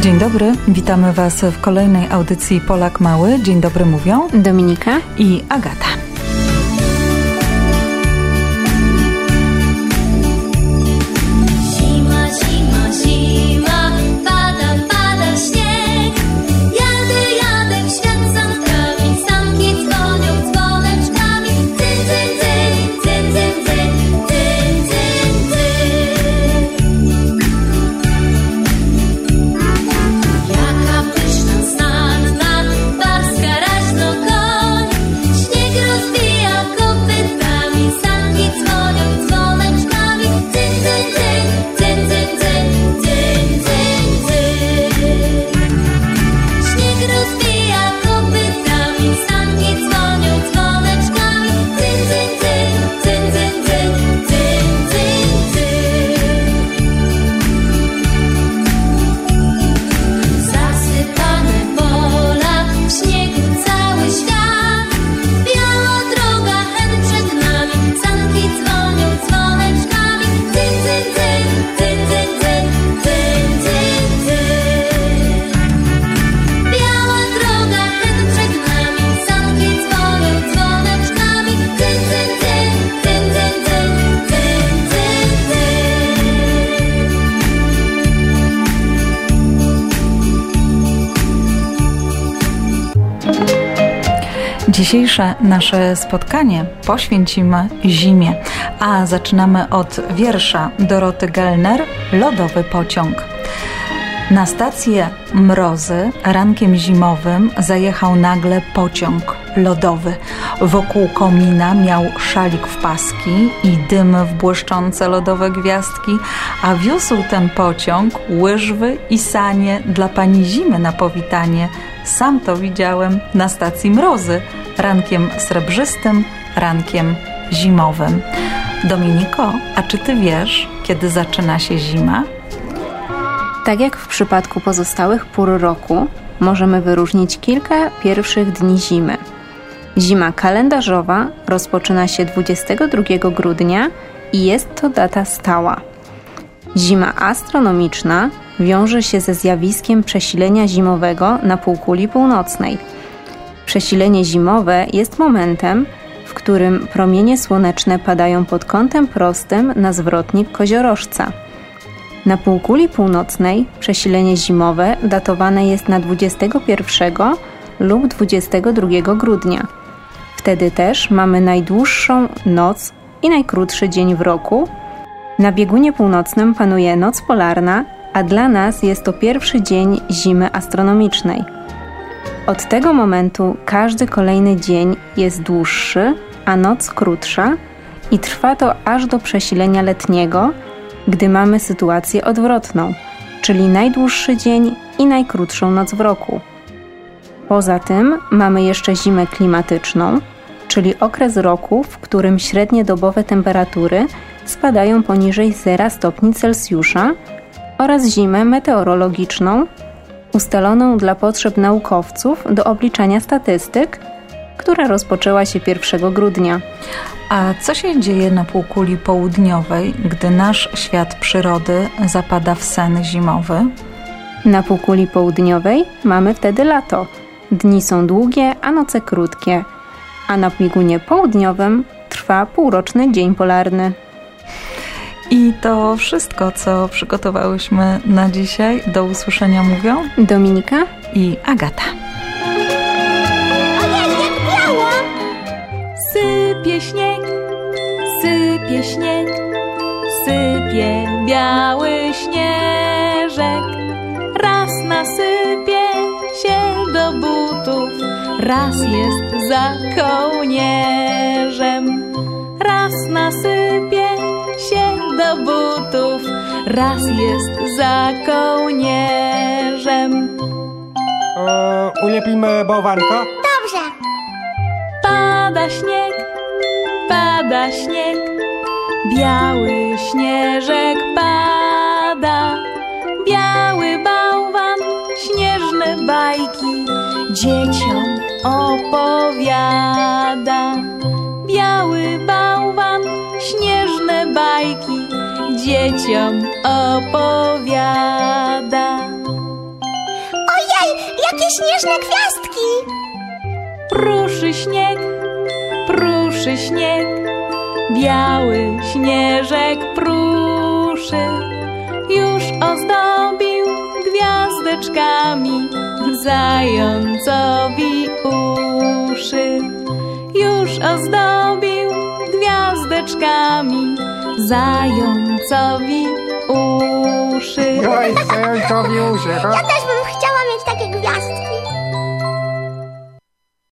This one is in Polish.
Dzień dobry, witamy Was w kolejnej audycji Polak Mały. Dzień dobry mówią Dominika i Agata. Dzisiejsze nasze spotkanie poświęcimy zimie, a zaczynamy od wiersza Doroty Gelner Lodowy pociąg. Na stację Mrozy rankiem zimowym zajechał nagle pociąg lodowy. Wokół komina miał szalik w paski i dym w błyszczące lodowe gwiazdki, a wiózł ten pociąg łyżwy i sanie dla pani zimy na powitanie. Sam to widziałem na stacji Mrozy, rankiem srebrzystym, rankiem zimowym. Dominiko, a czy ty wiesz, kiedy zaczyna się zima? Tak jak w przypadku pozostałych pór roku, możemy wyróżnić kilka pierwszych dni zimy. Zima kalendarzowa rozpoczyna się 22 grudnia i jest to data stała. Zima astronomiczna wiąże się ze zjawiskiem przesilenia zimowego na półkuli północnej. Przesilenie zimowe jest momentem, w którym promienie słoneczne padają pod kątem prostym na zwrotnik koziorożca. Na półkuli północnej przesilenie zimowe datowane jest na 21 lub 22 grudnia. Wtedy też mamy najdłuższą noc i najkrótszy dzień w roku. Na biegunie północnym panuje noc polarna, a dla nas jest to pierwszy dzień zimy astronomicznej. Od tego momentu każdy kolejny dzień jest dłuższy, a noc krótsza i trwa to aż do przesilenia letniego, gdy mamy sytuację odwrotną, czyli najdłuższy dzień i najkrótszą noc w roku. Poza tym mamy jeszcze zimę klimatyczną, czyli okres roku, w którym średnie dobowe temperatury spadają poniżej 0 stopni Celsjusza oraz zimę meteorologiczną, ustaloną dla potrzeb naukowców do obliczania statystyk, która rozpoczęła się 1 grudnia. A co się dzieje na półkuli południowej, gdy nasz świat przyrody zapada w sen zimowy? Na półkuli południowej mamy wtedy lato. Dni są długie, a noce krótkie, a na biegunie południowym trwa półroczny dzień polarny. I to wszystko, co przygotowałyśmy na dzisiaj. Do usłyszenia mówią Dominika i Agata. Śnieg, sypie biały śnieżek. Raz nasypie się do butów, raz jest za kołnierzem. Raz nasypie się do butów, raz jest za kołnierzem. E, ulepimy bałwanka? Dobrze. Pada śnieg, pada śnieg, biały śnieżek pada. Biały bałwan, śnieżne bajki dzieciom opowiada. Biały bałwan, śnieżne bajki dzieciom opowiada. śnieżne gwiazdki. Pruszy śnieg, pruszy śnieg, biały śnieżek pruszy. Już ozdobił gwiazdeczkami zającowi uszy. Już ozdobił gwiazdeczkami zającowi uszy. Oj, zającowi uszy, Ja też